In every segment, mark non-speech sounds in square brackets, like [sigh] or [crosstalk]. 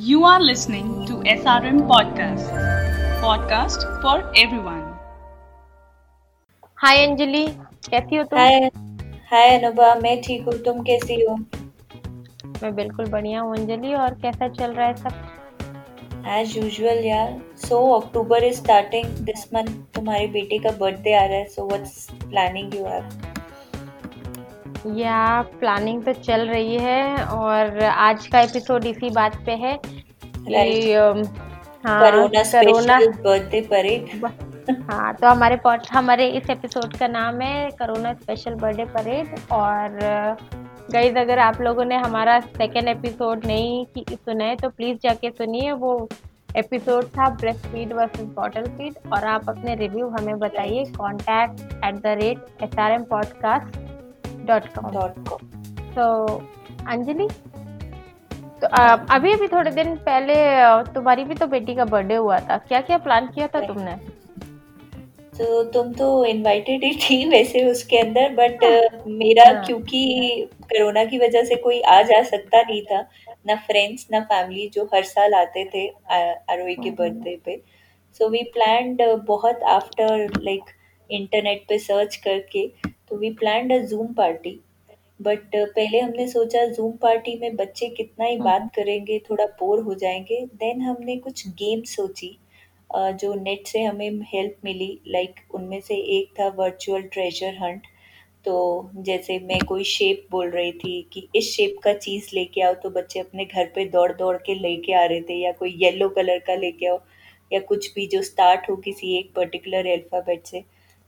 You are listening to SRM Podcast, podcast for everyone. हाय अंजलि कैसी हो तुम? हाय हाय अनुभा मैं ठीक हूँ. तुम कैसी हो? मैं बिल्कुल बढ़िया हूँ अंजलि. और कैसा चल रहा है सब? एज यूजुअल यार. So October is starting this month तुम्हारी बेटी का बर्थडे आ रहा है. So what's planning you have या प्लानिंग तो चल रही है और आज का एपिसोड इसी बात पे है कि हाँ करोना करोना बर्थडे परेड हाँ तो हमारे पॉड हमारे इस एपिसोड का नाम है करोना स्पेशल बर्थडे परेड और गाइज़ अगर आप लोगों ने हमारा सेकेंड एपिसोड नहीं की- सुना है तो प्लीज़ जाके सुनिए। वो एपिसोड था breast feed versus bottle feed और आप अपने रिव्यू हमें बताइए। Contact at the rate S R M podcast dot com dot com तो अंजलि तो अभी अभी थोड़े दिन पहले तुम्हारी भी तो बेटी का बर्थडे हुआ था। क्या क्या प्लान किया था तुमने? तो तुम तो इनवाइटेड ही थी वैसे उसके अंदर बट मेरा हाँ। क्योंकि कोरोना की वजह से कोई आ जा सकता नहीं था ना फ्रेंड्स ना फैमिली जो हर साल आते थे आरोही के हम्म। बर्थडे पे। सो वी प्लान्ड बहुत आफ्टर लाइक इंटरनेट पे सर्च करके तो we planned a Zoom party but पहले हमने सोचा जूम पार्टी में बच्चे कितना ही बात करेंगे थोड़ा बोर हो जाएँगे देन हमने कुछ गेम सोची अ, जो नेट से हमें हेल्प मिली लाइक उनमें से एक था वर्चुअल ट्रेजर हंट तो जैसे मैं कोई शेप बोल रही थी कि इस शेप का चीज़ लेके आओ तो बच्चे अपने घर पे दौड़ दौड़ के लेके आ रहे थे या कोई येलो कलर का लेके आओ या कुछ भी जो स्टार्ट हो किसी एक पर्टिकुलर अल्फ़ाबेट से।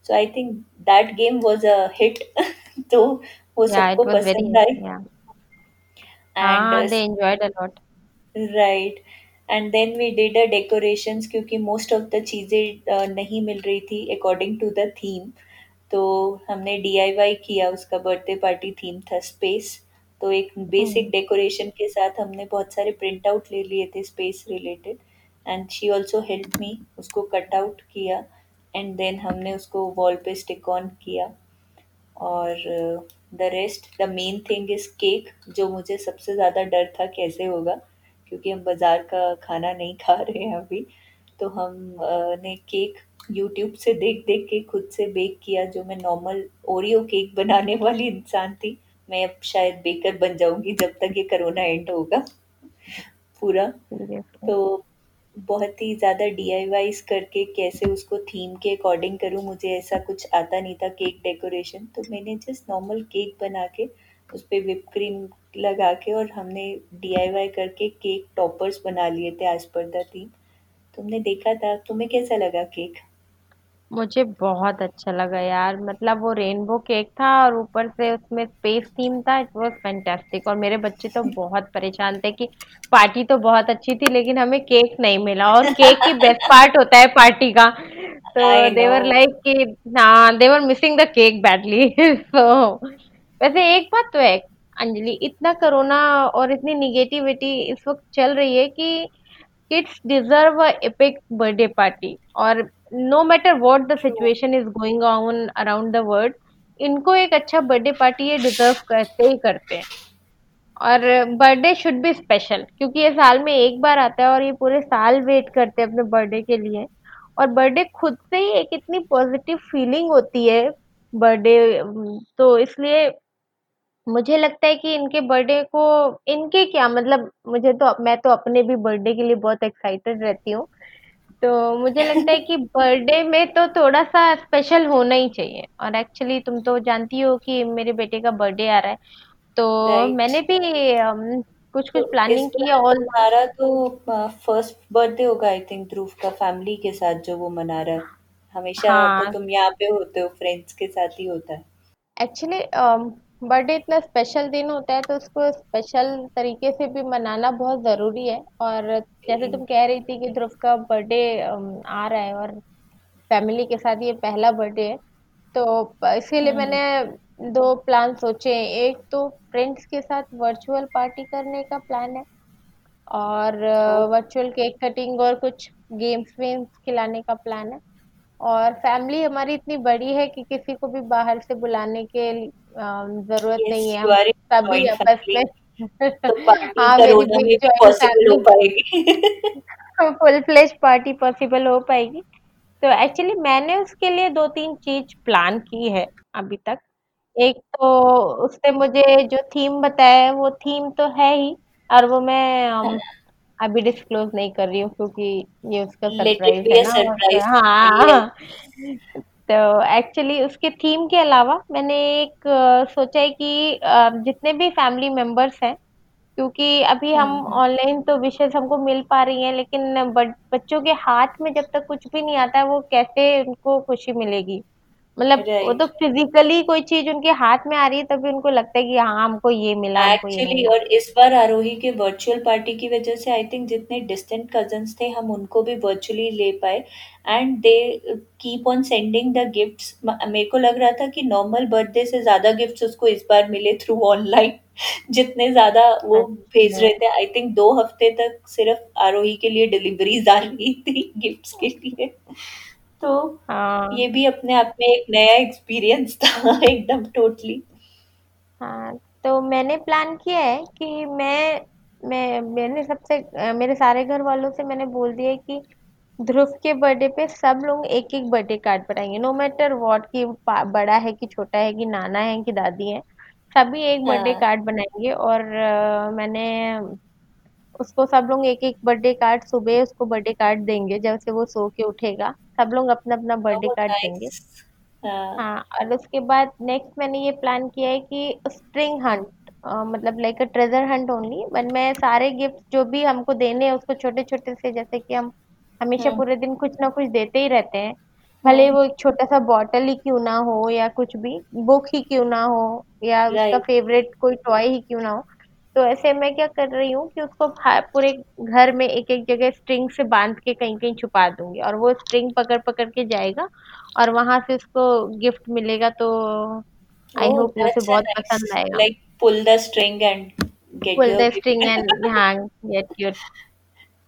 So I think that game was a hit तो वो सबको पसंद आई. And they enjoyed a lot. Right and then we did a decorations क्योंकि मोस्ट ऑफ़ द चीज़ें नहीं मिल रही थी अकॉर्डिंग टू द थीम तो हमने डीआईवाई किया उसका बर्थडे पार्टी थीम था स्पेस तो एक बेसिक डेकोरेशन के साथ हमने बहुत सारे प्रिंट आउट ले लिए थे space related and she also help me उसको कट आउट किया. एंड देन हमने उसको वॉल पे स्टिक ऑन किया। और the rest the main thing is cake जो मुझे सबसे ज़्यादा डर था कैसे होगा क्योंकि हम बाज़ार का खाना नहीं [laughs] खा रहे हैं अभी। तो हम अ, ने केक यूट्यूब से देख देख के खुद से बेक किया जो मैं नॉर्मल ओरियो केक बनाने वाली इंसान थी। मैं अब शायद बेकर बन जाऊँगी जब तक ये कोरोना एंड होगा। पूरा तो बहुत ही ज़्यादा डीआईवाईज करके कैसे उसको थीम के अकॉर्डिंग करूँ, मुझे ऐसा कुछ आता नहीं था केक डेकोरेशन तो मैंने जस्ट नॉर्मल केक बना के उस पर विप क्रीम लगा के और हमने डीआईवाई करके केक टॉपर्स बना लिए थे आज पर थीम तुमने देखा था? तुम्हें कैसा लगा केक मुझे बहुत अच्छा लगा यार। मतलब वो रेनबो केक था और ऊपर से उसमें स्पेस थीम था इट वाज फैंटास्टिक और मेरे बच्चे तो बहुत परेशान थे कि पार्टी तो बहुत अच्छी थी लेकिन हमें केक नहीं मिला। और केक ही बेस्ट पार्ट होता है पार्टी का। तो आई दे वर लाइक कि हाँ they were missing the cake badly so वैसे एक बात तो है अंजलि इतना कोरोना और इतनी निगेटिविटी इस वक्त चल रही है कि kids deserve a epic birthday party और no matter what the situation is going on around the world, इनको एक अच्छा बर्थडे पार्टी ये डिजर्व करते ही करते हैं। और बर्थडे शुड बी स्पेशल क्योंकि ये साल में एक बार आता है और ये पूरे साल वेट करते हैं अपने बर्थडे के लिए। और बर्थडे खुद से ही एक इतनी पॉजिटिव फीलिंग होती है बर्थडे तो इसलिए मुझे लगता है कि इनके बर्थडे को, इनके क्या मतलब मुझे तो मैं तो अपने भी बर्थडे के लिए बहुत एक्साइटेड रहती हूँ। तो मुझे लगता है कि बर्थडे में तो थोड़ा सा स्पेशल होना ही चाहिए। और एक्चुअली तुम तो जानती हो कि मेरे बेटे का बर्थडे आ रहा है। तो राइट मैंने भी अम, कुछ तो कुछ इस प्लानिंग की है बार और तुम्हारा तो फ़र्स्ट बर्थडे होगा आई थिंक ध्रुव का फैमिली के साथ जो वो मना रहा है। हमेशा तो हाँ तुम यहाँ पे होते हो फ्रेंड्स के साथ ही होता है। एक्चुअली बर्थडे इतना स्पेशल दिन होता है तो उसको स्पेशल तरीके से भी मनाना बहुत ज़रूरी है। और जैसे तुम कह रही थी कि ध्रुव का बर्थडे आ रहा है और फैमिली के साथ ये पहला बर्थडे है तो इसीलिए हम्म। मैंने दो प्लान सोचे हैं। एक तो फ्रेंड्स के साथ वर्चुअल पार्टी करने का प्लान है और वर्चुअल केक कटिंग और कुछ गेम्स वेम्स खिलाने का प्लान है। और फैमिली हमारी इतनी बड़ी है कि किसी को भी बाहर से बुलाने के ज़रूरत यस नहीं है सभी आपस में तो [laughs] हाँ मेरी हो फुल फ्लेज पार्टी पॉसिबल हो पाएगी। तो एक्चुअली मैंने उसके लिए दो तीन चीज़ प्लान की है अभी तक। एक तो उसने मुझे जो थीम बताया है वो थीम तो है ही और वो मैं [laughs] अभी डिस्क्लोज नहीं कर रही हूँ क्योंकि ये उसका सरप्राइज़ है ना हाँ। [laughs] तो एक्चुअली उसके थीम के अलावा मैंने एक सोचा है कि जितने भी फैमिली मेंबर्स हैं क्योंकि अभी हम हम्म। ऑनलाइन तो विशेष हमको मिल पा रही हैं लेकिन बच्चों के हाथ में जब तक कुछ भी नहीं आता है वो कैसे उनको खुशी मिलेगी? मतलब वो तो फिजिकली कोई चीज़ उनके हाथ में आ रही है तभी उनको लगता है कि हाँ हमको ये मिला हमको ये एक्चुअली मिला। और इस बार आरोही के वर्चुअल पार्टी की वजह से आई थिंक जितने डिस्टेंट कजन्स थे हम उनको भी वर्चुअली ले पाए। And they keep on sending the gifts मेरे को लग रहा था कि नॉर्मल बर्थडे से ज़्यादा गिफ्ट्स उसको इस बार मिले थ्रू ऑनलाइन [laughs] जितने ज़्यादा वो भेज अच्छा रहे थे आई थिंक दो हफ़्ते तक सिर्फ़ आरोही के लिए डिलीवरीज आ रही थी गिफ्ट्स के लिए। तो हाँ। ये भी अपने आप में एक नया एक्सपीरियंस था [laughs] एकदम टोटली हाँ तो मैंने प्लान किया है कि मैं मैं मैंने सबसे मेरे सारे घर वालों से मैंने बोल दिया है कि ध्रुव के बर्थडे पे सब लोग एक एक बर्थडे कार्ड बनाएँगे। नो मैटर व्हाट कि बड़ा है कि छोटा है कि नाना है कि दादी है सभी एक बर्थडे हाँ कार्ड बनाएँगे और अ, मैंने उसको सब लोग एक एक बर्थडे कार्ड सुबह उसको बर्थडे कार्ड देंगे जब से वो सो के उठेगा। सब लोग अपना अपना बर्थडे कार्ड देंगे। हाँ। हाँ और उसके बाद नेक्स्ट मैंने ये प्लान किया है कि स्ट्रिंग हंट मतलब like a treasure hunt only but मैं सारे गिफ्ट जो भी हमको देने हैं उसको छोटे छोटे से जैसे कि हम हमेशा हम्म पूरे दिन कुछ ना कुछ देते ही रहते हैं। भले हम्म वो एक छोटा सा बॉटल ही क्यों ना हो या कुछ भी बुक ही क्यों ना हो या उसका फेवरेट कोई टॉय ही क्यों ना हो तो ऐसे मैं क्या कर रही हूँ कि उसको पूरे घर में एक एक जगह स्ट्रिंग से बाँध के कहीं कहीं छुपा दूँगी और वो स्ट्रिंग पकड़ पकड़ के जाएगा और वहाँ से उसको गिफ्ट मिलेगा तो आई होप उसे बहुत पसंद आएगा। Like pull the string and get pull the string and हाँ get your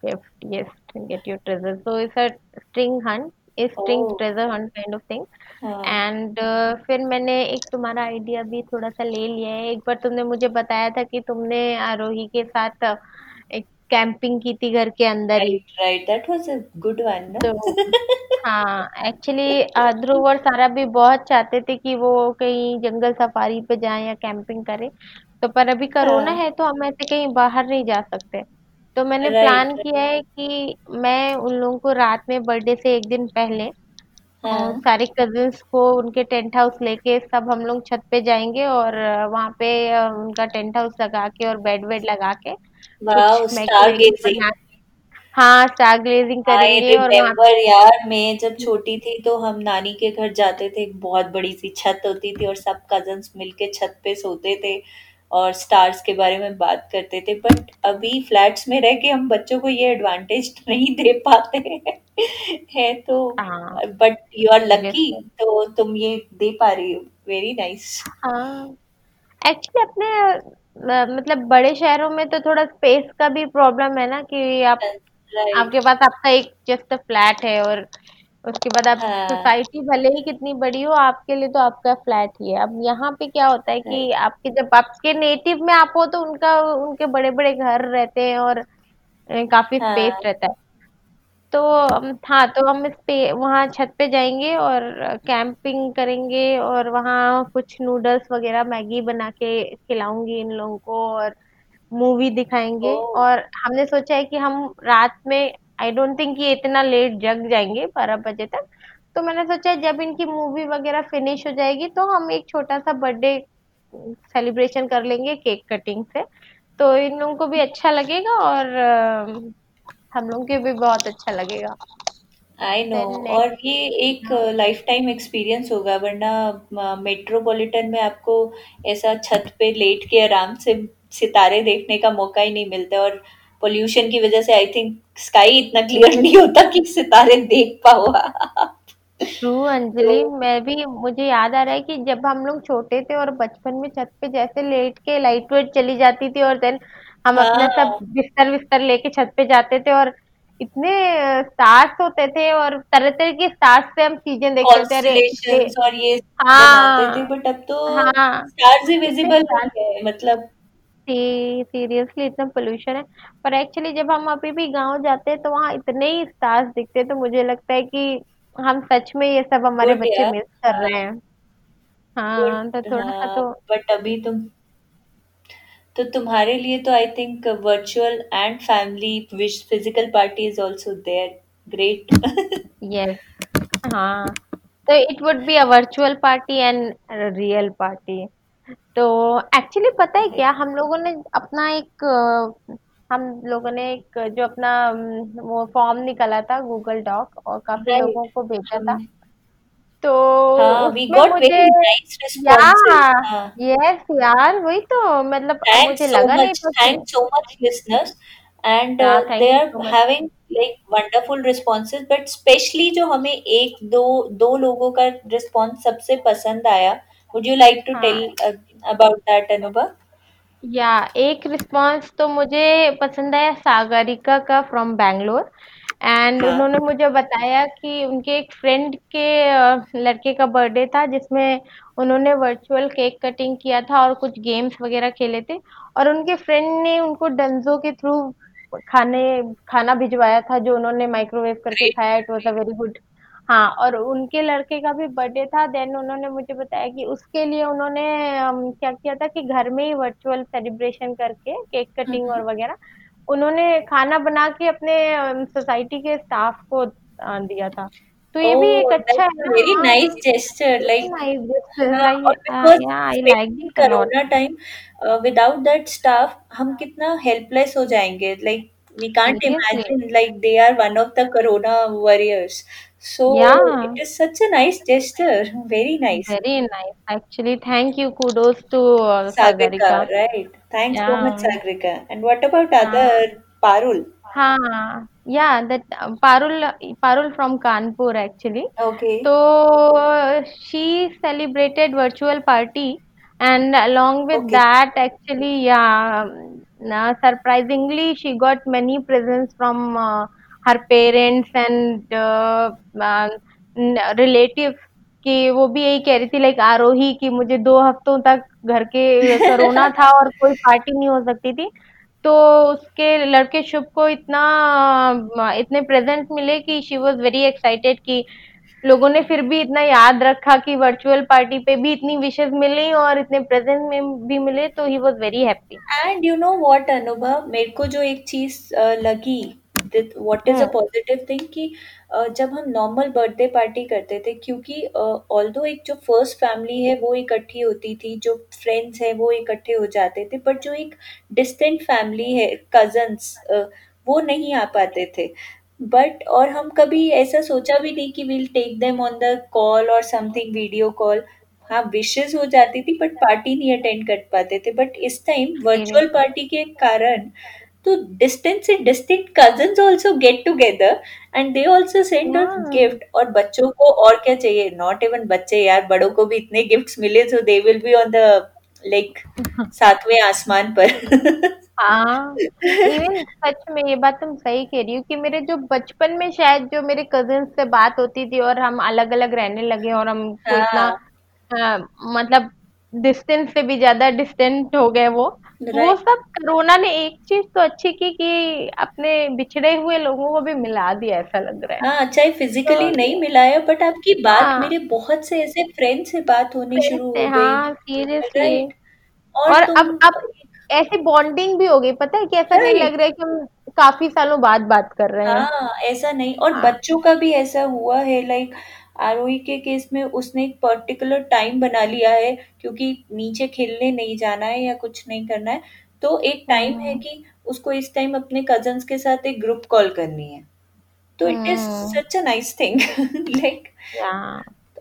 gift yes get your treasure. So it's a string hunt. A string oh treasure hunt kind of thing. हाँ। And फिर मैंने एक तुम्हारा idea भी थोड़ा सा ले लिया है। एक बार तुमने मुझे बताया था कि तुमने आरोही के साथ एक कैंपिंग की थी घर के अंदर ही। Right that was a good one ना हाँ एक्चुअली ध्रुव और सारा भी बहुत चाहते थे कि वो कहीं जंगल सफारी पे जाएँ या कैंपिंग करें। तो पर अभी कोरोना हाँ है तो हम ऐसे कहीं बाहर नहीं जा सकते। तो मैंने राइट प्लान किया है कि मैं उन लोगों को रात में बर्थडे से एक दिन पहले हाँ। सारे कजिन्स को उनके टेंट हाउस लेके सब हम लोग छत पे जाएँगे और अ, वहाँ पे अ, उनका टेंट हाउस लगा के और बेड वेड लगा के कुछ मैगी स्टार गेजिंग बना हाँ स्टार ग्लेजिंग आई करेंगे और वहाँ रिमेम्बर यार मैं जब छोटी थी तो हम नानी के घर जाते थे एक बहुत बड़ी सी छत होती थी और सब कजन्स मिलके छत पे सोते थे। और स्टार्स के बारे में बात करते थे बट अभी फ्लैट्स में रह के हम बच्चों को ये एडवांटेज नहीं दे पाते है। तो हाँ। बट यू आर लकी तो तुम ये दे पा रही हो। वेरी नाइस हाँ। एक्चुअली अपने अ, मतलब बड़े शहरों में तो थोड़ा स्पेस का भी प्रॉब्लम है ना कि आप राइट आपके पास आपका एक जस्ट फ्लैट है और उसके बाद आप हाँ। सोसाइटी भले ही कितनी बड़ी हो आपके लिए तो आपका फ्लैट ही है। अब यहाँ पे क्या होता है कि आपके जब आपके नेटिव में आप हो तो उनका उनके बड़े बड़े घर रहते हैं और काफ़ी स्पेस हाँ रहता है। तो हाँ तो हम इस पे वहाँ छत पे जाएँगे और कैंपिंग करेंगे और वहाँ कुछ नूडल्स वगैरह मैगी बना के खिलाऊँगी इन लोगों को और मूवी दिखाएँगे। और हमने सोचा है कि हम रात में आई डोंट थिंक ये इतना लेट जग जाएँगे बारह बजे तक। तो मैंने सोचा जब इनकी मूवी वगैरह फिनिश हो जाएगी तो हम एक छोटा सा बर्थडे सेलिब्रेशन कर लेंगे केक कटिंग से। तो इन लोगों को भी अच्छा लगेगा और हम लोग के भी बहुत अच्छा लगेगा। आई नो और ये एक लाइफ टाइम एक्सपीरियंस होगा वरना मेट्रोपॉलिटन में आपको ऐसा छत पे लेट के आराम से सितारे देखने का मौका ही नहीं मिलता और पोल्यूशन की वजह से आई थिंक स्काई इतना क्लियर नहीं होता कि सितारे देख पाओ ट्रू तो अंजलि मैं भी मुझे याद आ रहा है कि जब हम लोग छोटे थे और बचपन में छत पे जैसे लेट के लाइट वाइट चली जाती थी और देन हम अपना सब हाँ बिस्तर लेके छत पे जाते थे और इतने स्टार्स होते थे और तरह तरह के स्टार्स से हम चीज़ें देखते थे। और ये हाँ। बट अब तो हाँ। स्टार्स ही विजिबल हो मतलब सी सीरियसली इतना पोल्यूशन है। पर एक्चुअली जब हम अभी भी गाँव जाते हैं तो वहाँ इतने ही स्टार्स दिखते हैं तो मुझे लगता है कि हम सच में ये सब हमारे गुड बच्चे मिस कर रहे हाँ। हैं तो थोड़ा सा तो बट अभी तुम तो तुम्हारे लिए तो I think virtual and family wish physical party is also there great yes हाँ तो it would be a virtual party and real party तो एक्चुअली पता है क्या हम लोगों ने अपना एक अ, हम लोगों ने एक जो अपना अम, वो फॉर्म निकाला था गूगल डॉक और काफ़ी लोगों को भेजा था हम तो हाँ वी उसमें गॉट मुझे वेरी नाइस या रिस्पॉन्सेस हाँ यस यार वही तो मतलब मुझे so लगा नहीं much. Thanks so much, listeners. And या uh, they thank you are so much having like wonderful responses. But specially जो हमें एक दो दो लोगों का response सबसे पसंद आया. Would you like to tell हाँ uh, about that, Anubha? या एक रिस्पांस तो मुझे पसंद आया सागरिका का फ्रॉम बैंगलोर एंड हाँ। उन्होंने मुझे बताया कि उनके एक फ्रेंड के लड़के का बर्थडे था जिसमें उन्होंने वर्चुअल केक कटिंग किया था और कुछ गेम्स वगैरह खेले थे। और उनके फ्रेंड ने उनको डंजो के थ्रू खाने खाना भिजवाया था जो उन्होंने माइक्रोवेव करके खाया it was a very good हाँ और उनके लड़के का भी बर्थडे था देन उन्होंने मुझे बताया कि उसके लिए उन्होंने क्या किया था कि घर में ही वर्चुअल सेलिब्रेशन करके केक कटिंग और Mhm. वगैरह उन्होंने खाना बना के अपने सोसाइटी के स्टाफ को दिया था तो ये भी एक Oh, अच्छा. वेरी नाइस हाँ like corona time without that stuff हम कितना हेल्पलेस हो जाएँगे like we can't imagine like they are one of the corona warriors So yeah it is such a nice gesture very nice very nice actually thank you kudos to Sagrika, Sagarika right? Thanks yeah so much, Sagrika. And what about हाँ other Parul? हाँ yeah that uh, Parul Parul from Kanpur actually Okay, so she celebrated virtual party and along with okay. that actually yeah um, uh, surprisingly she got many presents from uh, uh, uh, n- relatives कि वो भी यही कह रही थी like आरोही कि मुझे दो हफ्तों तक घर के [laughs] कोरोना था और कोई पार्टी नहीं हो सकती थी। तो उसके लड़के शुभ को इतना इतने प्रेजेंट मिले कि शी वाज वेरी एक्साइटेड कि लोगों ने फिर भी इतना याद रखा कि वर्चुअल पार्टी पे भी इतनी विशेष मिली और इतने प्रेजेंट में भी मिले तो ही was very happy and you know what Anubhav मेरे को जो एक चीज़ लगी what is a hmm positive thing कि अ, जब हम नॉर्मल बर्थडे पार्टी करते थे क्योंकि ऑल्दो एक जो फ़र्स्ट फैमिली है वो इकट्ठी होती थी जो फ्रेंड्स है वो इकट्ठे हो जाते थे बट जो एक डिस्टेंट फैमिली है कजन्स वो नहीं आ पाते थे। बट और हम कभी ऐसा सोचा भी नहीं कि will take them on the call और समथिंग वीडियो कॉल हाँ विशेस हो जाती थी बट पार्टी नहीं अटेंड कर पाते थे। बट इस टाइम वर्चुअल पार्टी के कारण तो डिस्टेंस से distinct cousins also get together and they also send हाँ गिफ्ट और बच्चों को और क्या चाहिए? नॉट इवन बच्चे यार बड़ों को भी इतने गिफ्ट्स मिले so they will be on the like सातवें आसमान पर। हाँ इवन सच में ये बात तुम सही कह रही हो कि मेरे जो बचपन में शायद जो मेरे कजिन से बात होती थी और हम अलग अलग रहने लगे और हमको इतना हाँ अ, मतलब डिस्टेंस से भी ज़्यादा डिस्टेंट हो गए वो। वो सब कोरोना ने एक चीज़ तो अच्छी की कि अपने बिछड़े हुए लोगों को भी मिला दिया ऐसा लग रहा है। हाँ चाहे फिजिकली तो नहीं मिलाया बट आपकी बात हाँ। मेरे बहुत से ऐसे फ्रेंड से बात होनी शुरू हो गई। हाँ सीरियसली राइट और और अब अब ऐसी बॉन्डिंग भी हो गई पता है कि ऐसा नहीं लग रहा है कि हम काफ़ी सालों बाद बात कर रहे हैं। हाँ ऐसा नहीं। और हाँ। बच्चों का भी ऐसा हुआ है लाइक आरोही के केस में उसने एक पर्टिकुलर टाइम बना लिया है क्योंकि नीचे खेलने नहीं जाना है या कुछ नहीं करना है तो एक टाइम है हम्म कि उसको इस टाइम अपने कजन्स के साथ एक ग्रुप कॉल करनी है। तो it is such a nice thing like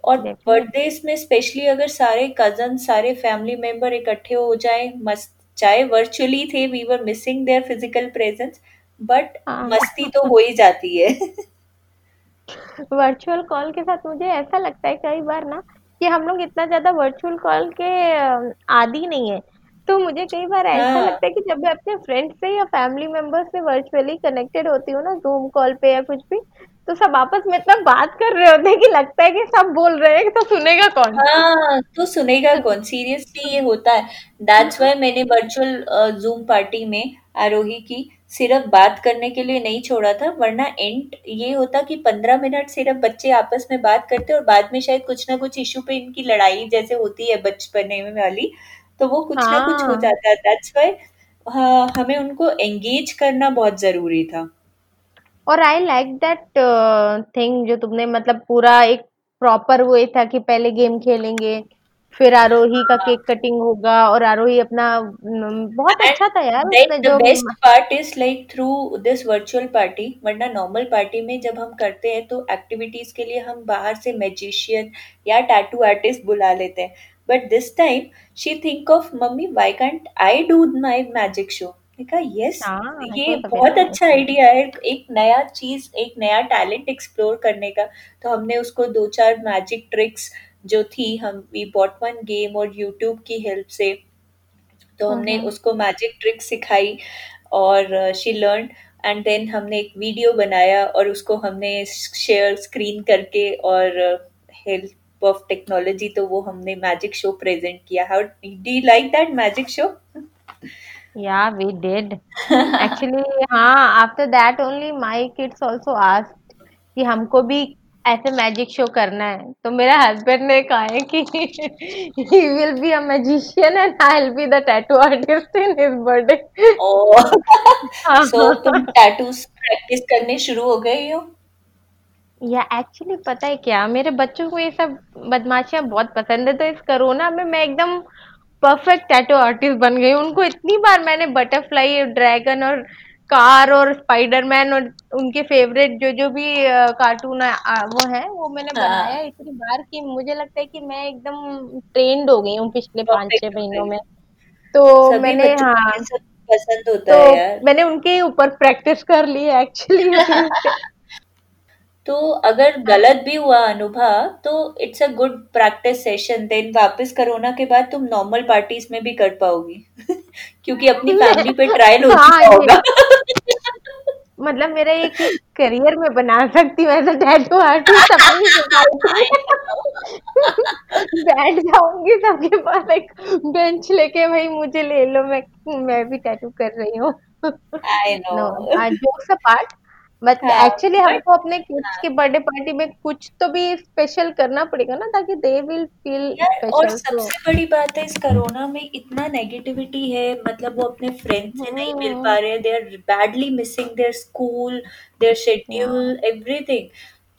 और बर्थडे में स्पेशली अगर सारे कज़न सारे फैमिली मेंबर इकट्ठे हो जाए मस्त चाहे वर्चुअली थे we were missing their physical presence but हाँ। मस्ती तो हो ही जाती है। [laughs] वर्चुअल कॉल के साथ मुझे ऐसा लगता है कई बार ना कि हम लोग इतना ज़्यादा वर्चुअल कॉल के आदी नहीं है। तो मुझे कई बार ऐसा हाँ। लगता है कि जब मैं अपने फ्रेंड से या फैमिली मेंबर से वर्चुअली कनेक्टेड होती हूँ ना जूम कॉल पे या कुछ भी तो सब आपस में इतना बात कर रहे होते हैं कि लगता है कि सब बोल रहे हैं तो सुनेगा कौन? हाँ तो सुनेगा कौन? सीरियसली ये होता है। दैट्स वाई मैंने वर्चुअल जूम पार्टी में आरोही की सिर्फ़ बात करने के लिए नहीं छोड़ा था वरना एंड ये होता कि पंद्रह मिनट सिर्फ़ बच्चे आपस में बात करते और बाद में शायद कुछ ना कुछ इशू पे इनकी लड़ाई जैसे होती है बचपने में वाली तो वो कुछ ना कुछ हो हाँ। जाता दैट्स वाई हाँ, हमें उनको एंगेज करना बहुत ज़रूरी था। और आई लाइक दैट थिंग जो तुमने मतलब पूरा एक प्रॉपर वे था कि पहले गेम खेलेंगे फिर आरोही का केक कटिंग होगा और आरोही अपना बहुत अच्छा था यार जो best part is like through this virtual party वरना नॉर्मल पार्टी में जब हम करते हैं तो एक्टिविटीज़ के लिए हम बाहर से मैजिशियन या टैटू आर्टिस्ट बुला लेते हैं। But this time she think of mummy why can't I do my magic show कहा यस हाँ ये ये तो बहुत अच्छा आइडिया है एक नया चीज़ एक नया टैलेंट एक्सप्लोर करने का। तो हमने उसको दो चार मैजिक ट्रिक्स जो थी हम वी बॉट वन गेम और यूट्यूब की हेल्प से तो हमने उसको मैजिक ट्रिक सिखाई और शी लर्न एंड देन हमने एक वीडियो बनाया और उसको हमने शेयर स्क्रीन करके और हेल्प ऑफ़ टेक्नोलॉजी तो वो हमने मैजिक शो प्रेजेंट किया। How do you like that magic show Yeah, we did. [laughs] Actually, हाँ after that only my kids also asked कि हमको भी ऐसे मैजिक शो करना है। तो मेरा हस्बैंड ने कहा है कि he will be a magician and I'll be the tattoo artist in his birthday. और सो हाँ तुम टैटूज प्रैक्टिस करने शुरू हो गए हो? या एक्चुअली पता है क्या? मेरे बच्चों को ये सब बदमाशियाँ बहुत पसंद है तो इस कोरोना में मैं एकदम परफेक्ट टैटू आर्टिस्ट बन गई उनको इतनी बार मैंने बटरफ्लाई ड्रैगन और कार और स्पाइडरमैन और उनके फेवरेट जो जो भी कार्टून वो है वो मैंने बनाया हाँ इतनी बार कि मुझे लगता है कि मैं एकदम ट्रेंड हो गई हूँ पिछले पाँच छह महीनों में। तो मैंने हाँ। पसंद होता तो है यार। मैंने उनके ऊपर प्रैक्टिस कर ली है एक्चुअली [laughs] तो अगर गलत भी हुआ अनुभव तो it's a good practice session then वापस कोरोना के बाद तुम नॉर्मल पार्टीज़ में भी कर पाओगी। [laughs] क्योंकि अपनी फैमिली पे [laughs] ट्रायल हो हाँ चुका होगा। मतलब मेरा एक करियर में बना सकती हूँ तो टैटू आर्टिस्ट बैठ जाऊँगी सबके पास एक बेंच लेके भाई मुझे ले लो मैं मैं भी टैटू कर रही हूँ। I know no jokes apart हाँ। एक्चुअली हमको अपने किड्स के बर्थडे पार्टी में कुछ तो भी स्पेशल करना पड़ेगा ना ताकि दे विल फील और स्पेशल तो सबसे बड़ी बात है इस कोरोना में इतना नेगेटिविटी है मतलब वो अपने फ्रेंड से नहीं मिल हम्म पा रहे they are badly missing their school their schedule everything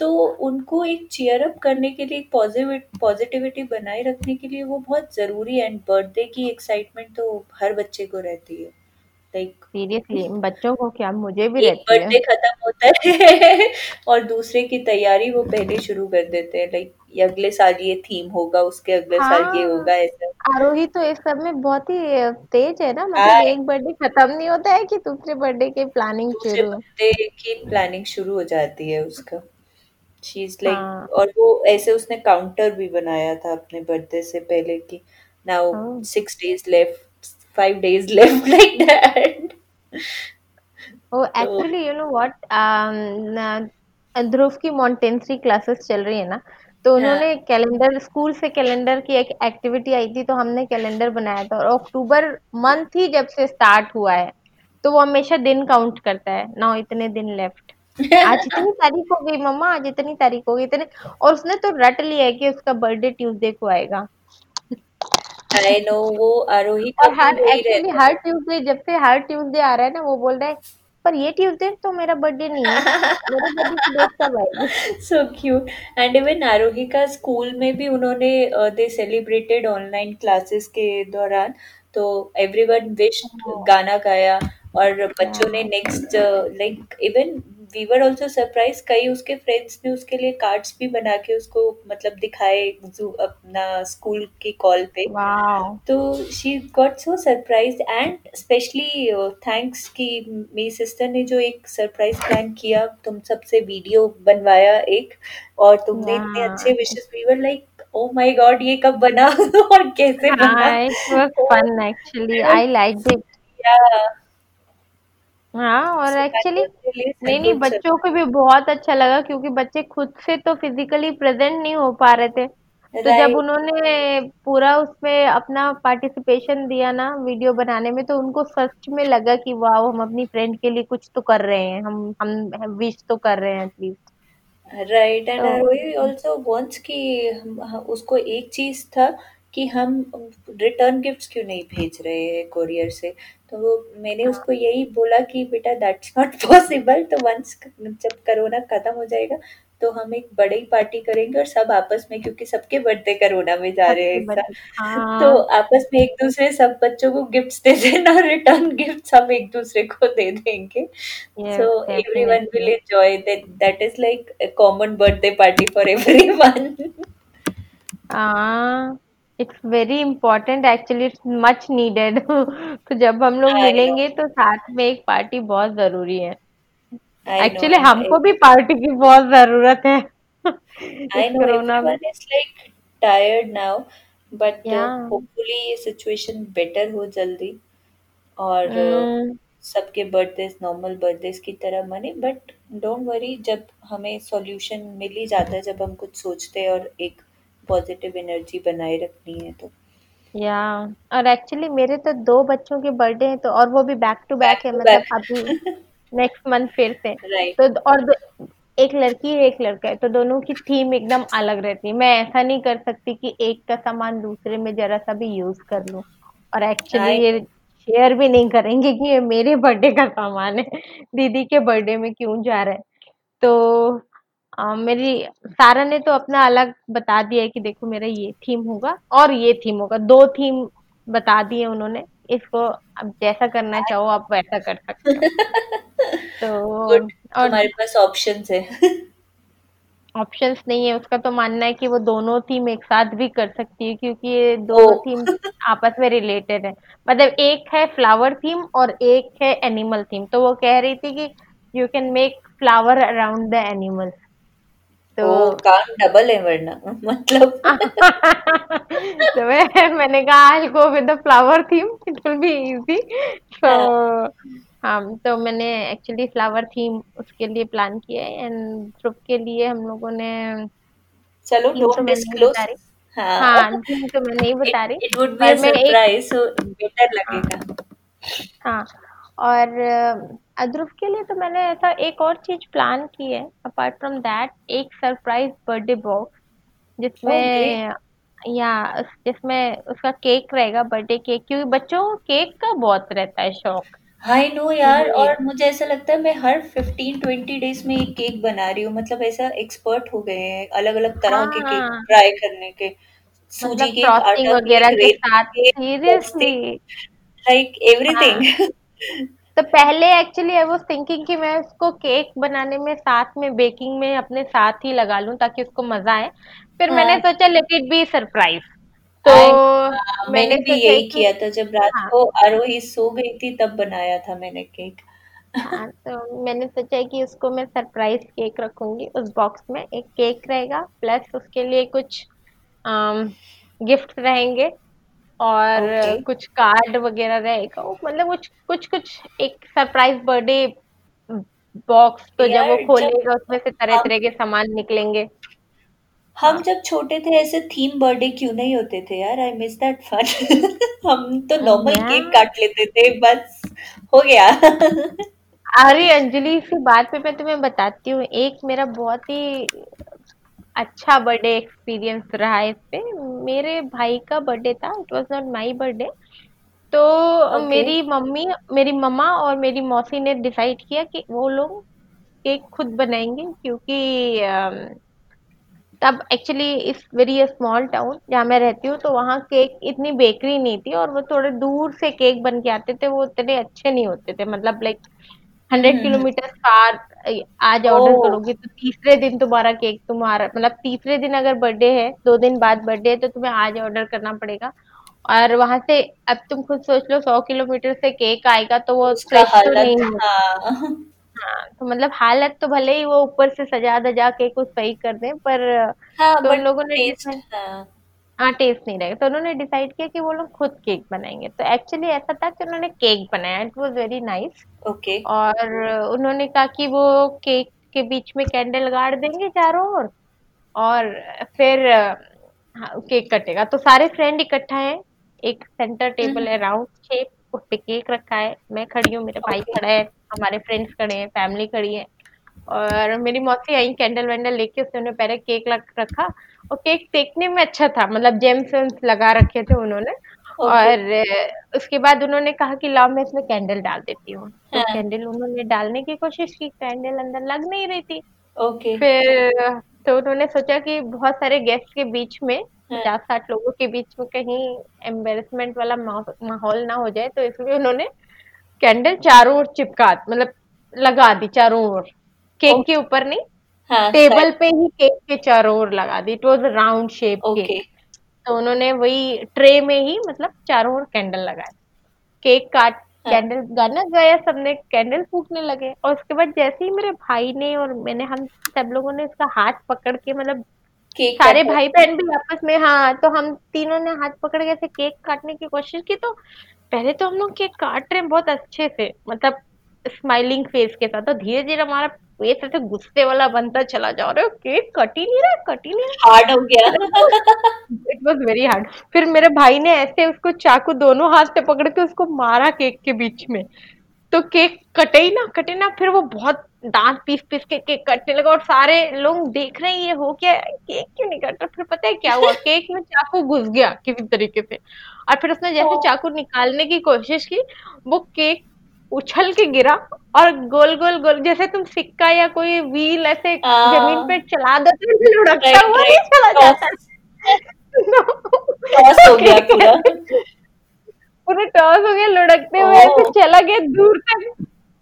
तो उनको एक चीयर अप करने के लिए पॉजिटिव पॉजिटिविटी बनाए रखने के लिए वो बहुत ज़रूरी है एंड बर्थडे की एक्साइटमेंट तो हर बच्चे को रहती है। लाइक सीरियसली [laughs] बच्चों को क्या मुझे भी एक है। बर्थडे खत्म होता है [laughs] और दूसरे की तैयारी वो पहले शुरू कर देते हैं। लाइक अगले साल ये थीम होगा उसके अगले साल ये हाँ। होगा ऐसा। आरोही तो इस सब में बहुत ही तेज है ना? मतलब हाँ। एक बर्थडे खत्म नहीं होता है कि दूसरे बर्थडे की प्लानिंग दूसरे शुरू बर्थडे की प्लानिंग शुरू हो जाती है उसका। इज़ लाइक हाँ। और वो ऐसे उसने काउंटर भी बनाया था अपने बर्थडे से पहले की नाउ हाँ। Six days left five days left like that oh तो actually you know what Dhruv की मॉन्टेंसरी क्लासेस चल रही है ना तो उन्होंने कैलेंडर स्कूल से कैलेंडर की एक एक्टिविटी आई थी तो हमने कैलेंडर बनाया था। और अक्टूबर मंथ ही जब से स्टार्ट हुआ है तो वो हमेशा दिन काउंट करता है। ना इतने दिन लेफ़्ट आज इतनी तारीख हो गई मम्मा आज इतनी तारीख हो गई इतने। और उसने तो रट लिया है कि उसका बर्थडे ट्यूसडे को आएगा। आई नो वो आरोही का और भी हर वही एक्चुअली रहता हर ट्यूसडे जब से हर ट्यूसडे आ रहा है ना वो बोल रहा है पर ये ट्यूसडे तो मेरा बर्थडे नहीं है मेरे बर्थडे डेट कब आएगी? So cute and even Aarohi का स्कूल में भी उन्होंने दे सेलिब्रेटेड ऑनलाइन क्लासेस के दौरान। तो एवरीवन विश्ड गाना गाया और बच्चों ने next like even we were also surprise कई उसके फ्रेंड्स ने उसके लिए कार्ड्स भी बना के उसको मतलब दिखाए जो अपना स्कूल की कॉल पे। तो she got so surprise and specially thanks कि मेरी सिस्टर ने जो एक सरप्राइज़ प्लान किया तुम सबसे वीडियो बनवाया एक और तुमने इतने अच्छे wishes we were like oh my god ये कब बना? [laughs] और कैसे बना? वाज तो fun actually I was liked it yeah. हाँ और एक्चुअली नहीं नहीं गुड बच्चों को भी बहुत अच्छा लगा क्योंकि बच्चे खुद से तो फिजिकली प्रेजेंट नहीं हो पा रहे थे। तो जब राइट उन्होंने पूरा उसमें अपना पार्टिसिपेशन दिया ना वीडियो बनाने में तो उनको सच में लगा कि वाह हम अपनी फ्रेंड के लिए कुछ तो कर रहे हैं हम हम विश तो कर रहे हैं एटलीस्ट राइट एंड तो ऑल्सो वांट्स कि हम उसको एक चीज़ था कि हम रिटर्न गिफ्ट्स क्यों नहीं भेज रहे हैं कोरियर से? तो वो मैंने हाँ। उसको यही बोला कि बेटा दैट्स नॉट पॉसिबल तो वंस जब कोरोना खत्म हो जाएगा तो हम एक बड़ी पार्टी करेंगे और सब आपस में क्योंकि सबके बर्थडे कोरोना में जा रहे हैं साल तो हाँ। आपस में एक दूसरे सब बच्चों को गिफ्ट्स दे देना और रिटर्न गिफ्ट हम एक दूसरे को दे देंगे। Yes So everyone will definitely enjoy that. That is like a common birthday party for everyone. [laughs] हाँ। It's very important actually it's much needed तो जब हम लोग मिलेंगे तो साथ में एक पार्टी बहुत ज़रूरी है। एक्चुअली हमको भी पार्टी की बहुत ज़रूरत है। [laughs] इस I know कोरोना में। everyone is like tired now, but या uh, hopefully ये situation better हो जल्दी। और uh, हम्म सबके बर्थडेज नॉर्मल बर्थडेज की तरह मने बट डोंट वरी जब हमें सॉल्यूशन मिल ही जाता है जब हम कुछ सोचते हैं और एक पॉजिटिव एनर्जी बनाए रखनी है तो। या और एक्चुअली मेरे तो दो बच्चों के बर्थडे हैं तो और वो भी बैक टू बैक है मतलब अभी नेक्स्ट मंथ फिर से। राइट तो और एक लड़की है एक लड़का है तो दोनों की थीम एकदम अलग रहती है। मैं ऐसा नहीं कर सकती कि एक का सामान दूसरे में जरा सा भी यूज़ कर लूँ। और एक्चुअली ये शेयर भी नहीं करेंगे कि ये मेरे बर्थडे का सामान है। [laughs] दीदी के बर्थडे में क्यों जा रहा है। तो अ, मेरी सारा ने तो अपना अलग बता दिया है कि देखो मेरा ये थीम होगा और ये थीम होगा। दो थीम बता दिए उन्होंने। इसको अब जैसा करना चाहो आप वैसा कर सकते हो। [laughs] तो और तुम्हारे पास ऑप्शंस है। ऑप्शंस नहीं है। उसका तो मानना है कि वो दोनों थीम एक साथ भी कर सकती है क्योंकि ये ओ दोनों थीम आपस में रिलेटेड है। मतलब एक है फ्लावर थीम और एक है एनिमल थीम तो वो कह रही थी कि you can make flower around the animal तो काम डबल है वरना। [laughs] मतलब। [laughs] तो मैं मैंने कहा I go with the flower theme it will be easy तो हाँ तो मैंने एक्चुअली फ्लावर थीम उसके लिए प्लान किया है एंड ग्रुप के लिए हम लोगों ने चलो तो डोंट बता डिस्क्लोज रही हाँ। हाँ तो मैं नहीं बता रही। It would be a surprise so better लगेगा। हाँ और अ, ध्रुव के लिए तो मैंने ऐसा एक और चीज़ प्लान की है अपार्ट फ्रॉम दैट एक सरप्राइज़ बर्थडे बॉक्स जिसमें या जिसमें उसका केक रहेगा बर्थडे केक क्योंकि बच्चों को केक का बहुत रहता है शौक। आई नो यार और मुझे ऐसा लगता है मैं हर फिफ्टीन ट्वेंटी डेज़ में एक केक बना रही हूँ मतलब ऐसा एक्सपर्ट हो गए हैं अलग अलग तरह के केक हाँ ट्राई करने के। मतलब सूजी केक आटा वगैरह के साथ सीरियसली लाइक हाँ। एवरीथिंग [laughs] तो पहले एक्चुअली आई वाज थिंकिंग कि मैं उसको केक बनाने में साथ में बेकिंग में अपने साथ ही लगा लूँ ताकि उसको मज़ा आए। फिर मैंने हाँ। सोचा लेट इट बी सरप्राइज़ तो हाँ, मैंने भी यही किया था जब रात हाँ। को आरोही सो गई थी तब बनाया था मैंने केक हाँ तो मैंने सोचा कि उसको मैं सरप्राइज़ केक रखूँगी। उस बॉक्स में एक केक रहेगा प्लस उसके लिए कुछ गिफ्ट रहेंगे। और कुछ कार्ड वगैरह रहेगा वो मतलब कुछ कुछ कुछ एक सरप्राइज़ बर्थडे बॉक्स तो जब वो खोलेगा उसमें से तरह तरह के सामान निकलेंगे। हम हाँ। जब छोटे थे ऐसे थीम बर्थडे क्यों नहीं होते थे यार? आई मिस दैट फन हम तो नॉर्मल केक काट लेते थे बस हो गया। अरे अंजलि इसी बात पे मैं तुम्हें बताती हूँ एक मेरा बहुत ही अच्छा बर्थडे एक्सपीरियंस रहा है इस पे मेरे भाई का बर्थडे था it was not my birthday तो ओके मेरी मम्मी मेरी मम्मा और मेरी मौसी ने डिसाइड किया कि वो लोग केक खुद बनाएँगे क्योंकि तब एक्चुअली इस वेरी स्मॉल टाउन जहाँ मैं रहती हूँ तो वहाँ केक इतनी बेकरी नहीं थी और वो थोड़े दूर से केक बन के आते थे वो इतने अच्छे नहीं होते थे। मतलब लाइक हंड्रेड किलोमीटर कार आज ऑर्डर करोगे तो तीसरे दिन तुम्हारा केक तुम्हारा मतलब तीसरे दिन अगर बर्थडे है दो दिन बाद बर्थडे है तो तुम्हें आज ऑर्डर करना पड़ेगा। और वहाँ से अब तुम खुद सोच लो सौ किलोमीटर से केक आएगा तो वो फ्रेश तो नहीं हाँ। हाँ तो मतलब हालत तो भले ही वो ऊपर से सजा दजा के कुछ सही कर दें पर हाँ तो उन लोगों ने हाँ। हाँ टेस्ट नहीं रहेगा। तो उन्होंने डिसाइड किया कि वो लोग खुद केक बनाएँगे। तो एक्चुअली ऐसा था कि उन्होंने केक बनाया। It was very nice okay और उन्होंने कहा कि वो केक के बीच में कैंडल गाड़ देंगे चारों ओर और फिर हाँ, केक कटेगा। तो सारे फ्रेंड इकट्ठा हैं। एक सेंटर टेबल है राउंड शेप उस पे केक रखा है। मैं खड़ी हूँ मेरे भाई खड़ा है हमारे फ्रेंड्स खड़े हैं फैमिली खड़ी है। और मेरी मौसी आई कैंडल वैंडल लेके उसने पहले केक लग रखा। और केक देखने में अच्छा था मतलब जेम्स वेम्स लगा रखे थे उन्होंने। ओके और उसके बाद उन्होंने कहा कि लाओ मैं इसमें कैंडल डाल देती हूँ। तो हाँ। कैंडल उन्होंने डालने की कोशिश की कैंडल अंदर लग नहीं रही थी। ओके फिर तो उन्होंने सोचा कि बहुत सारे गेस्ट के बीच में हाँ। पचास साठ लोगों के बीच में कहीं एम्बेरसमेंट वाला माहौल ना हो जाए तो इसलिए उन्होंने कैंडल चारों ओर चिपका मतलब लगा दी चारों ओर। केक के ऊपर नहीं हाँ टेबल पे ही केक के चारों ओर लगा दी। It was round shape cake तो उन्होंने वही ट्रे में ही मतलब चारों ओर कैंडल लगाए केक काट हाँ। कैंडल गाना गया सबने कैंडल फूकने लगे। और उसके बाद जैसे ही मेरे भाई ने और मैंने हम सब लोगों ने उसका हाथ पकड़ के मतलब केक सारे भाई बहन भी आपस में हाँ तो हम तीनों ने हाथ पकड़ के ऐसे केक काटने की कोशिश की। तो पहले तो हम लोग केक काट रहे हैं बहुत अच्छे से मतलब स्माइलिंग फेस के साथ तो धीरे धीरे हमारा फेस ऐसे गुस्से वाला बनता चला जा रहा है केक कट ही नहीं रहा कट ही नहीं हार्ड हो गया। इट वॉज़ वेरी हार्ड फिर मेरे भाई ने ऐसे उसको चाकू दोनों हाथ से पकड़ के उसको मारा केक के बीच में। तो केक कटे ही ना कटे ना फिर वो बहुत दांत पीस पीस के केक कटने लगा और सारे लोग देख रहे हैं ये हो क्या केक क्यों नहीं कट? रहा फिर पता है क्या हुआ? केक में चाकू घुस गया किसी तरीके से। और फिर उसने जैसे चाकू निकालने की कोशिश की वो केक उछल के गिरा और गोल गोल गोल जैसे तुम सिक्का या कोई व्हील ऐसे ज़मीन पे हाँ चला दो तो लुढ़कता हुआ नहीं चला जाता। टॉस हो गया पूरा। टॉस हो गया लुढ़कते हुए ऐसे चला गया दूर तक।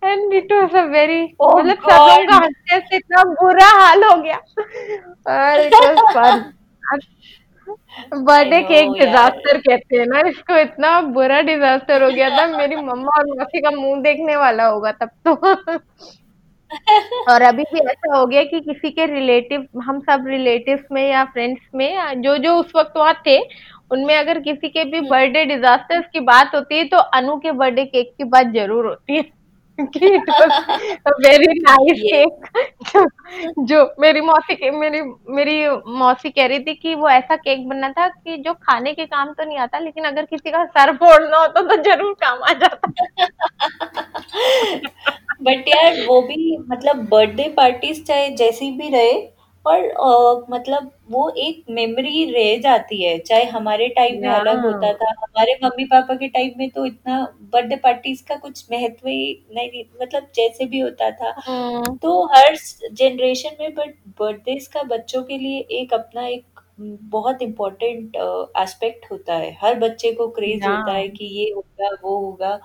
And it was a very मतलब सब लोगों का हँसते हँसते इतना बुरा हाल हो गया। और it was fun birthday cake disaster कहते हैं ना इसको इतना बुरा डिजास्टर हो गया था [laughs] मेरी मम्मा और मौसी का मुँह देखने वाला होगा तब तो। [laughs] और अभी भी ऐसा हो गया कि किसी के रिलेटिव हम सब रिलेटिव्स में या फ्रेंड्स में जो जो उस वक्त वहाँ थे उनमें अगर किसी के भी हम्म, बर्थडे डिजास्टर्स की बात होती है तो अनु के बर्थडे केक की बात ज़रूर होती है। कि it was very nice cake जो जो मेरी मौसी के मेरी मेरी मौसी कह रही थी कि वो ऐसा केक बनना था कि जो खाने के काम तो नहीं आता लेकिन अगर किसी का सर फोड़ना होता तो ज़रूर काम आ जाता। [laughs] बट यार वो भी मतलब बर्थडे पार्टीज़ चाहे जैसी भी रहे और अ, मतलब वो एक मेमोरी रह जाती है। चाहे हमारे टाइम में अलग होता था हमारे मम्मी पापा के टाइम में तो इतना बर्थडे पार्टीज़ का कुछ महत्व ही नहीं मतलब जैसे भी होता था। हम्म तो हर जनरेशन में बट बर्थडे का बच्चों के लिए एक अपना एक बहुत इम्पोर्टेंट एस्पेक्ट होता है। हर बच्चे को क्रेज या होता है कि ये होगा वो होगा।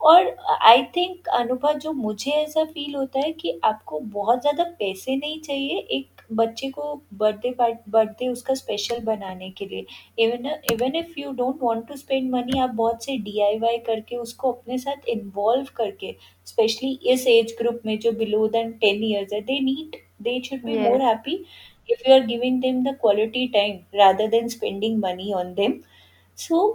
और आई थिंक अनुभव जो मुझे ऐसा फील होता है कि आपको बहुत ज़्यादा पैसे नहीं चाहिए एक बच्चे को बर्थडे बर्थडे उसका स्पेशल बनाने के लिए। Even even if you don't want to spend money आप बहुत से डीआईवाई करके उसको अपने साथ इन्वॉल्व करके स्पेशली इस एज ग्रुप में जो बिलो देन टेन ईयर्स है they need they should be more yes happy if you are giving them the quality time rather than spending money on them. So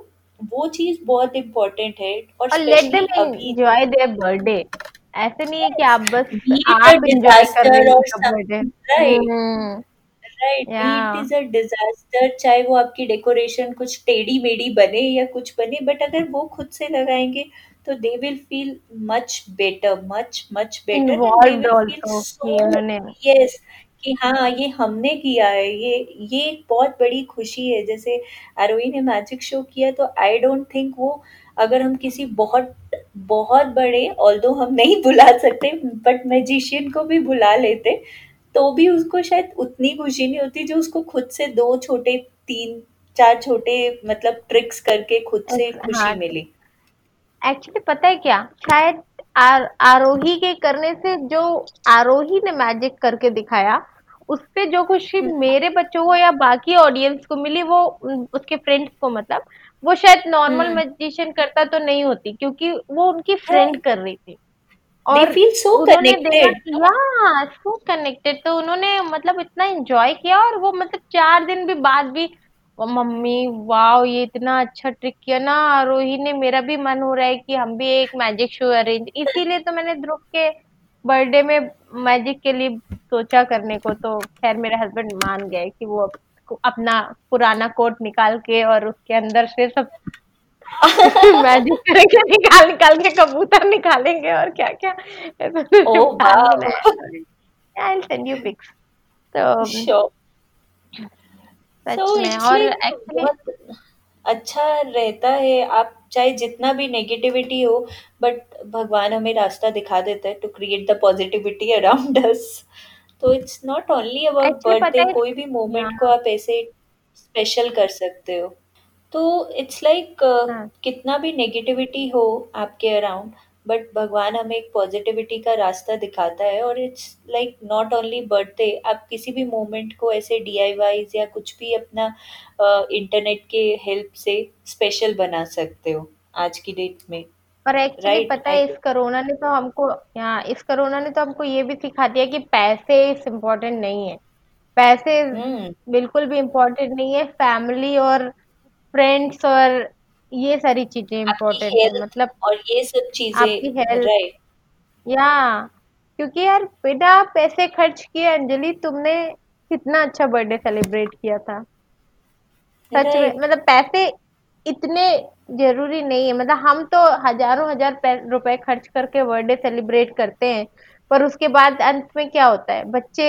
वो चीज़ बहुत important है और और let specially them अभी enjoy their birthday ऐसे नहीं है कि आप बस आप एंजॉय कर रहे हो उनका बर्थडे राइट हम्म। राइट या इट इज़ अ डिजास्टर चाहे वो आपकी डेकोरेशन कुछ टेढ़ी मेढ़ी बने या कुछ बने बट अगर वो खुद से लगाएँगे तो they will feel much better much much better and they will feel also कि सो उन्होंने यस कि हाँ ये हमने किया है ये ये एक बहुत बड़ी खुशी है। जैसे आरोही ने मैजिक शो किया तो आई डोंट थिंक वो अगर हम किसी बहुत बहुत बड़े ऑल्दो हम नहीं बुला सकते बट मैजिशियन को भी बुला लेते तो भी उसको शायद उतनी खुशी नहीं होती जो उसको खुद से दो छोटे तीन चार छोटे मतलब ट्रिक्स करके खुद से खुशी हाँ। मिली। एक्चुअली पता है क्या? शायद आर, आरोही के करने से जो आरोही ने मैजिक करके दिखाया उससे जो खुशी हम्म, मेरे बच्चों को या बाकी ऑडियंस को मिली वो उसके फ्रेंड्स को मतलब वो शायद नॉर्मल हम्म। मैजिशियन करता तो नहीं होती क्योंकि वो उनकी फ्रेंड कर रही थी। और फील सो कनेक्टेड या सो कनेक्टेड तो उन्होंने मतलब इतना एंजॉय किया और वो मतलब चार दिन भी बाद भी मम्मी वाओ ये इतना अच्छा ट्रिक किया ना रोही ने मेरा भी मन हो रहा है कि हम भी एक मैजिक शो अरेंज इसीलिए तो मैंने ध्रुव के बर्थडे में मैजिक के लिए सोचा करने को तो खैर मेरे हस्बैंड मान गए कि वो अपना पुराना कोट निकाल के और उसके अंदर से सब [laughs] मैजिक करेंगे निकाल निकाल के कबूतर निकालेंगे और क्या क्या आई सेंड यू पिक्स तो सच में और एक्चुअली अच्छा रहता है। आप चाहे जितना भी नेगेटिविटी हो बट भगवान हमें रास्ता दिखा देता है to create the positivity around us तो it's not only about actually birthday है कोई भी मोमेंट को हाँ आप ऐसे स्पेशल कर सकते हो। तो इट्स लाइक हाँ। कितना भी नेगेटिविटी हो आपके अराउंड बट भगवान हमें एक पॉजिटिविटी का रास्ता दिखाता है और it's like not only birthday आप किसी भी मोमेंट को ऐसे डीआईवाईज या कुछ भी अपना इंटरनेट के हेल्प से स्पेशल बना सकते हो आज की डेट में। और एक्चुअली राइट पता है इस कोरोना ने तो हमको यहाँ इस कोरोना ने तो हमको ये भी सिखा दिया कि पैसे इस इम्पोर्टेंट नहीं है। पैसे हम्म बिल्कुल भी इम्पोर्टेंट नहीं है। फैमिली और फ्रेंड्स और ये सारी चीज़ें इम्पोर्टेंट है मतलब और ये सब चीज़ें आपकी हेल्थ या क्योंकि यार बिना पैसे खर्च किए अंजलि तुमने कितना अच्छा बर्थडे सेलिब्रेट किया था। सच में मतलब पैसे इतने ज़रूरी नहीं है मतलब हम तो हज़ारों हज़ार रुपए खर्च करके बर्थडे सेलिब्रेट करते हैं पर उसके बाद अंत में क्या होता है बच्चे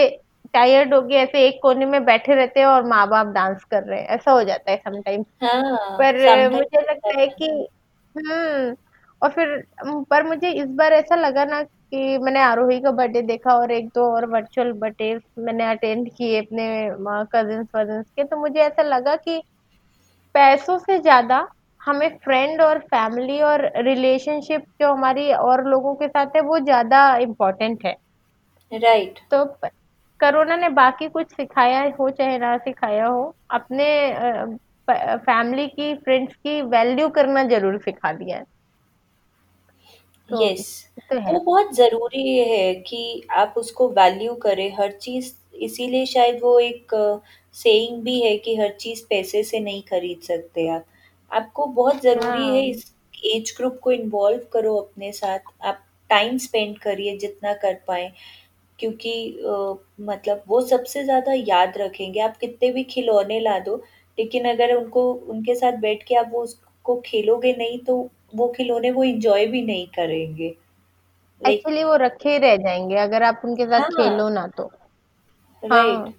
टायर्ड हो गए ऐसे एक कोने में बैठे रहते हैं और माँ बाप डांस कर रहे हैं। ऐसा हो जाता है समटाइम्स हाँ पर मुझे लगता है कि हम्म और फिर पर मुझे इस बार ऐसा लगा ना कि मैंने आरोही का बर्थडे देखा और एक दो और वर्चुअल बर्थडे मैंने अटेंड किए अपने कजिन्स वजिन्स के। तो मुझे ऐसा लगा कि पैसों से ज़्यादा हमें फ्रेंड और फैमिली और रिलेशनशिप जो हमारी और लोगों के साथ है वो ज़्यादा इम्पोर्टेंट है। Right right. तो कोरोना ने बाकी कुछ सिखाया हो चाहे ना सिखाया हो अपने फैमिली की फ्रेंड्स की वैल्यू करना ज़रूर सिखा दिया है। तो यस तो है। वो बहुत ज़रूरी है कि आप उसको वैल्यू करें। हर चीज़ इसीलिए शायद वो एक सेइंग भी है कि हर चीज़ पैसे से नहीं खरीद सकते आप। आपको बहुत ज़रूरी है हाँ। इस एज ग्रुप को इन्वॉल्व करो अपने साथ। आप टाइम स्पेंड करिए जितना कर पाए। क्योंकि अ, मतलब वो सबसे ज़्यादा याद रखेंगे। आप कितने भी खिलौने ला दो लेकिन अगर उनको उनके साथ बैठ के आप वो उसको खेलोगे नहीं तो वो खिलौने वो इंजॉय भी नहीं करेंगे। लाइक एक्चुअली वो रखे रह जाएँगे अगर आप उनके साथ हाँ। खेलो ना तो। राइट हाँ।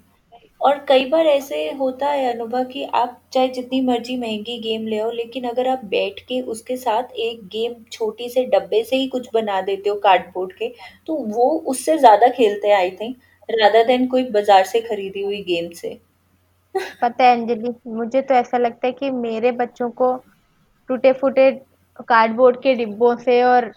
और कई बार ऐसे होता है अनुभव कि आप चाहे जितनी मर्ज़ी महँगी गेम ले आओ, लेकिन अगर आप बैठ के उसके साथ एक गेम छोटी से डब्बे से ही कुछ बना देते हो कार्डबोर्ड के तो वो उससे ज़्यादा खेलते हैं आई थिंक रादर देन कोई बाज़ार से खरीदी हुई गेम से। पता है अंजलि, मुझे तो ऐसा लगता है कि मेरे बच्चों को टूटे फूटे कार्डबोर्ड के डिब्बों से और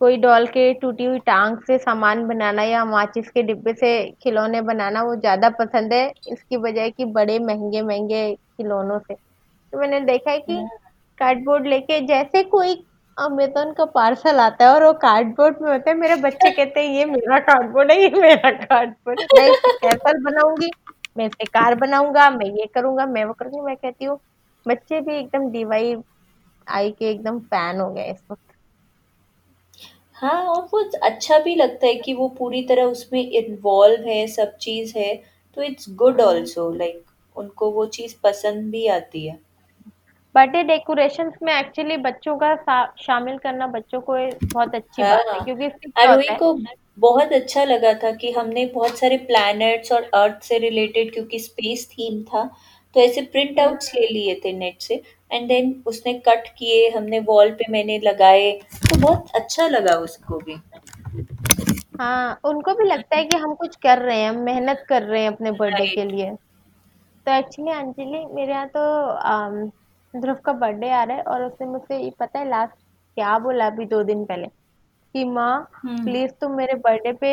कोई डॉल के टूटी हुई टांग से सामान बनाना या माचिस के डिब्बे से खिलौने बनाना वो ज़्यादा पसंद है इसकी बजाय कि बड़े महँगे महँगे खिलौनों से। तो मैंने देखा है कि कार्डबोर्ड लेके जैसे कोई अमेजोन का पार्सल आता है और वो कार्डबोर्ड में होता है मेरे बच्चे [laughs] कहते हैं ये मेरा कार्डबोर्ड है ये मेरा कार्डबोर्ड मैं कैसल बनाऊँगी मैं इससे कार बनाऊँगा मैं ये करूँगा मैं वो करूँगी। मैं कहती हूँ बच्चे भी एकदम डीवाई आई के एकदम फ़ैन हो गए इस वक्त। हाँ और वो अच्छा भी लगता है कि वो पूरी तरह उसमें इन्वॉल्व है सब चीज़ है तो इट्स गुड ऑल्सो लाइक उनको वो चीज़ पसंद भी आती है। बर्थडे डेकोरेशंस में एक्चुअली बच्चों का शामिल करना बच्चों को बहुत अच्छी बात है हाँ। क्योंकि इससे क्या आरोही होता है। को बहुत अच्छा लगा था कि हमने बहुत सारे प्लैनेट्स और अर्थ से रिलेटेड क्योंकि स्पेस थीम था तो ऐसे प्रिंट आउट्स ले लिए थे नेट से एंड देन उसने कट किए हमने वॉल पे मैंने लगाए तो बहुत अच्छा लगा उसको भी। हाँ उनको भी लगता है कि हम कुछ कर रहे हैं हम मेहनत कर रहे हैं अपने बर्थडे के लिए। तो एक्चुअली अंजलि मेरे यहाँ तो अम, ध्रुव का बर्थडे आ रहा है और उसने मुझसे ये पता है लास्ट क्या बोला अभी दो दिन पहले? कि माँ हम्म। प्लीज़ तुम मेरे बर्थडे पे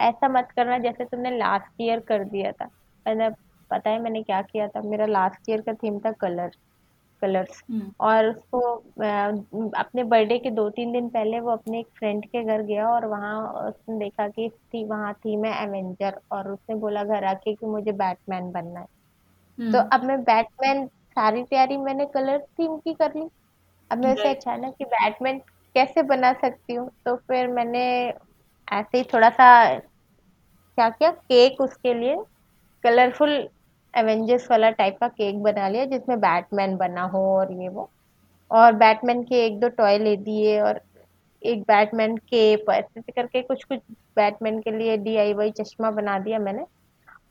ऐसा मत करना जैसे तुमने लास्ट ईयर कर दिया था। मैंने पता है मैंने क्या किया था? मेरा लास्ट ईयर का थीम था कलर कलर्स हम्म। और उसको अपने बर्थडे के दो तीन दिन पहले वो अपने एक फ्रेंड के घर गया और वहाँ उसने देखा कि थी वहाँ थीम है एवेंजर और उसने बोला घर आके कि मुझे बैटमैन बनना है। तो हम्म अब मैं बैटमैन सारी तैयारी मैंने कलर थीम की कर ली। अब मैं उसे अचानक कि बैटमैन कैसे बना सकती हूँ? तो फिर मैंने ऐसे ही थोड़ा सा क्या किया? केक उसके लिए कलरफुल एवेंजर्स वाला टाइप का केक बना लिया जिसमें बैटमैन बना हो और ये वो। और बैटमैन के एक दो टॉय ले दिए और एक बैटमैन केप ऐसे करके कुछ कुछ बैटमैन के लिए डीआईवाई चश्मा बना दिया मैंने।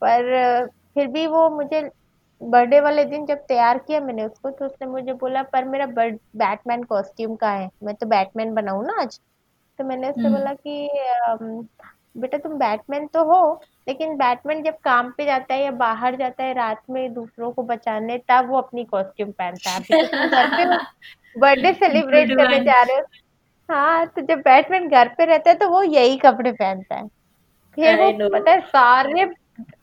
पर फिर भी वो मुझे बर्थडे वाले दिन जब तैयार किया मैंने उसको तो उसने मुझे बोला पर मेरा बर्ड बैटमैन कॉस्ट्यूम कहाँ है। मैं तो बैटमैन बनाऊँ ना आज? तो मैंने उससे हम्म। बोला कि बेटा तुम बैटमैन तो हो लेकिन बैटमैन जब काम पे जाता है या बाहर जाता है रात में दूसरों को बचाने तब वो अपनी कॉस्ट्यूम पहनता है। अभी तो बर्थडे सेलिब्रेट [laughs] करने जा रहे हो। हाँ तो जब बैटमैन घर पे रहता है तो वो यही कपड़े पहनता है। फिर वो पता है सारे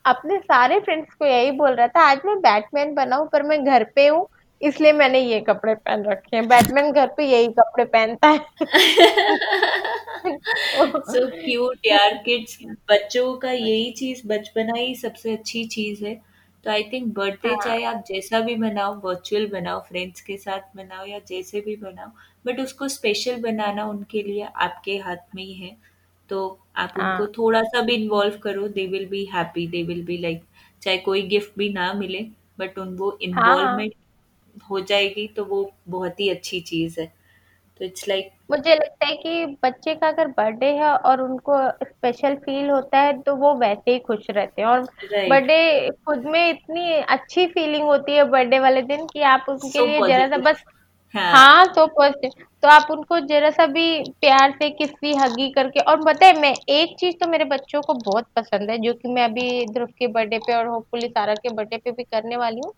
अपने सारे फ्रेंड्स को यही बोल रहा था आज मैं बैटमैन बनाऊँ पर मैं घर पे हूँ इसलिए मैंने ये कपड़े पहन रखे हैं। बैटमैन घर पे यही कपड़े पहनता है। [laughs] सो क्यूट यार किड्स बच्चों का यही चीज़ बचपना ही सबसे अच्छी चीज़ है। तो आई थिंक बर्थडे हाँ। चाहे आप जैसा भी बनाओ वर्चुअल बनाओ फ्रेंड्स के साथ बनाओ या जैसे भी बनाओ बट उसको स्पेशल बनाना उनके लिए आपके हाथ में ही है। तो आप हाँ. उनको थोड़ा सा भी इन्वॉल्व करो they will be happy they will be like चाहे कोई गिफ्ट भी ना मिले बट उन वो हाँ। हाँ इन्वॉल्वमेंट हो जाएगी तो वो बहुत ही अच्छी चीज़ है। तो इट्स लाइक मुझे लगता है कि बच्चे का अगर बर्थडे है और उनको स्पेशल फील होता है तो वो वैसे ही खुश रहते हैं। और राइट बर्थडे खुद में इतनी अच्छी फीलिंग होती है बर्थडे वाले दिन कि आप उनके सो लिए जरा सा पॉजिटिव बस हाँ। हाँ तो पॉजिटिव तो आप उनको जरा सा भी प्यार से किसी हगी करके और पता है मैं एक चीज़ तो मेरे बच्चों को बहुत पसंद है जो कि मैं अभी ध्रुव के बर्थडे पे और होपफुली सारा के बर्थडे पे भी करने वाली हूँ।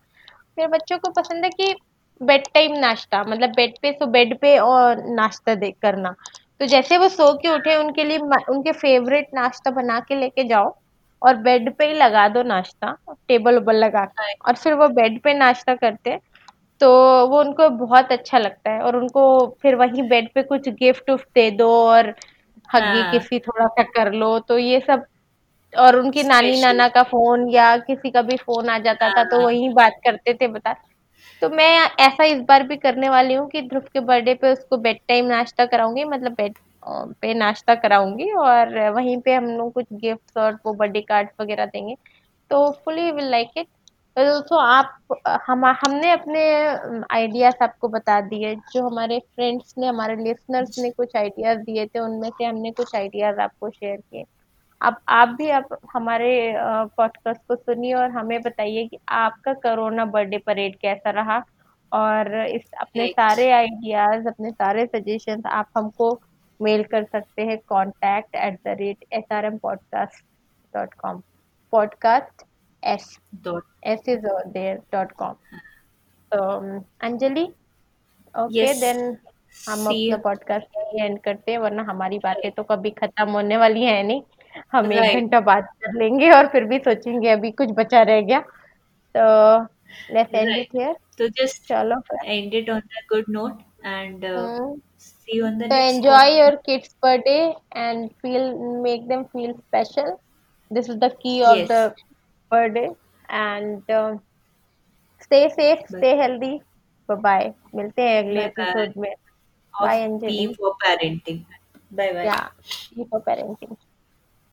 मेरे बच्चों को पसंद है कि बेड टाइम नाश्ता मतलब बेड पे सो बेड पे और नाश्ता दे करना। तो जैसे वो सो के उठे उनके लिए उनके फेवरेट नाश्ता बना के लेके जाओ और बेड पे ही लगा दो नाश्ता टेबल उबल लगा के। और फिर वो बेड पे नाश्ता करते हैं तो वो उनको बहुत अच्छा लगता है और उनको फिर वहीं बेड पे कुछ गिफ्ट उफ्ट दे दो और हग्गी हाँ। किसी थोड़ा सा कर लो। तो ये सब और उनकी नानी नाना का फ़ोन या किसी का भी फ़ोन आ जाता था तो हाँ वही बात करते थे बता। तो मैं ऐसा इस बार भी करने वाली हूँ कि ध्रुव के बर्थडे पे उसको बेड टाइम नाश्ता कराऊँगी मतलब बेड पे नाश्ता कराऊँगी और वहीं पे हम लोग कुछ गिफ्ट्स और वो बर्थडे कार्ड वगैरह देंगे। तो फुली विल लाइक इट तो आप हम हमने अपने आइडियाज़ आपको बता दिए। जो हमारे फ्रेंड्स ने हमारे लिसनर्स ने कुछ आइडियाज़ दिए थे उनमें से हमने कुछ आइडियाज़ आपको शेयर किए। अब आप भी आप हमारे पॉडकास्ट को सुनिए और हमें बताइए कि आपका कोरोना बर्थडे परेड कैसा रहा? और इस अपने सारे आइडियाज़ अपने सारे सजेशंस आप हमको मेल कर सकते हैं contact at the rate S R M podcast dot com podcast S dot S is there dot com तो अंजलि ओके देन हम अपना पॉडकास्ट यही एंड करते हैं वरना हमारी बातें तो कभी खत्म होने वाली है नहीं। हम एक घंटा बात कर लेंगे और फिर भी सोचेंगे अभी कुछ बचा रह गया। तो लेट्स एंड इट हियर तो जस्ट चलो। End it on a good note and see on the next enjoy your kids birthday and feel make them feel special this is the key of the birthday and stay safe stay healthy bye bye मिलते हैं अगले episode में। Bye Angel bye bye या for parenting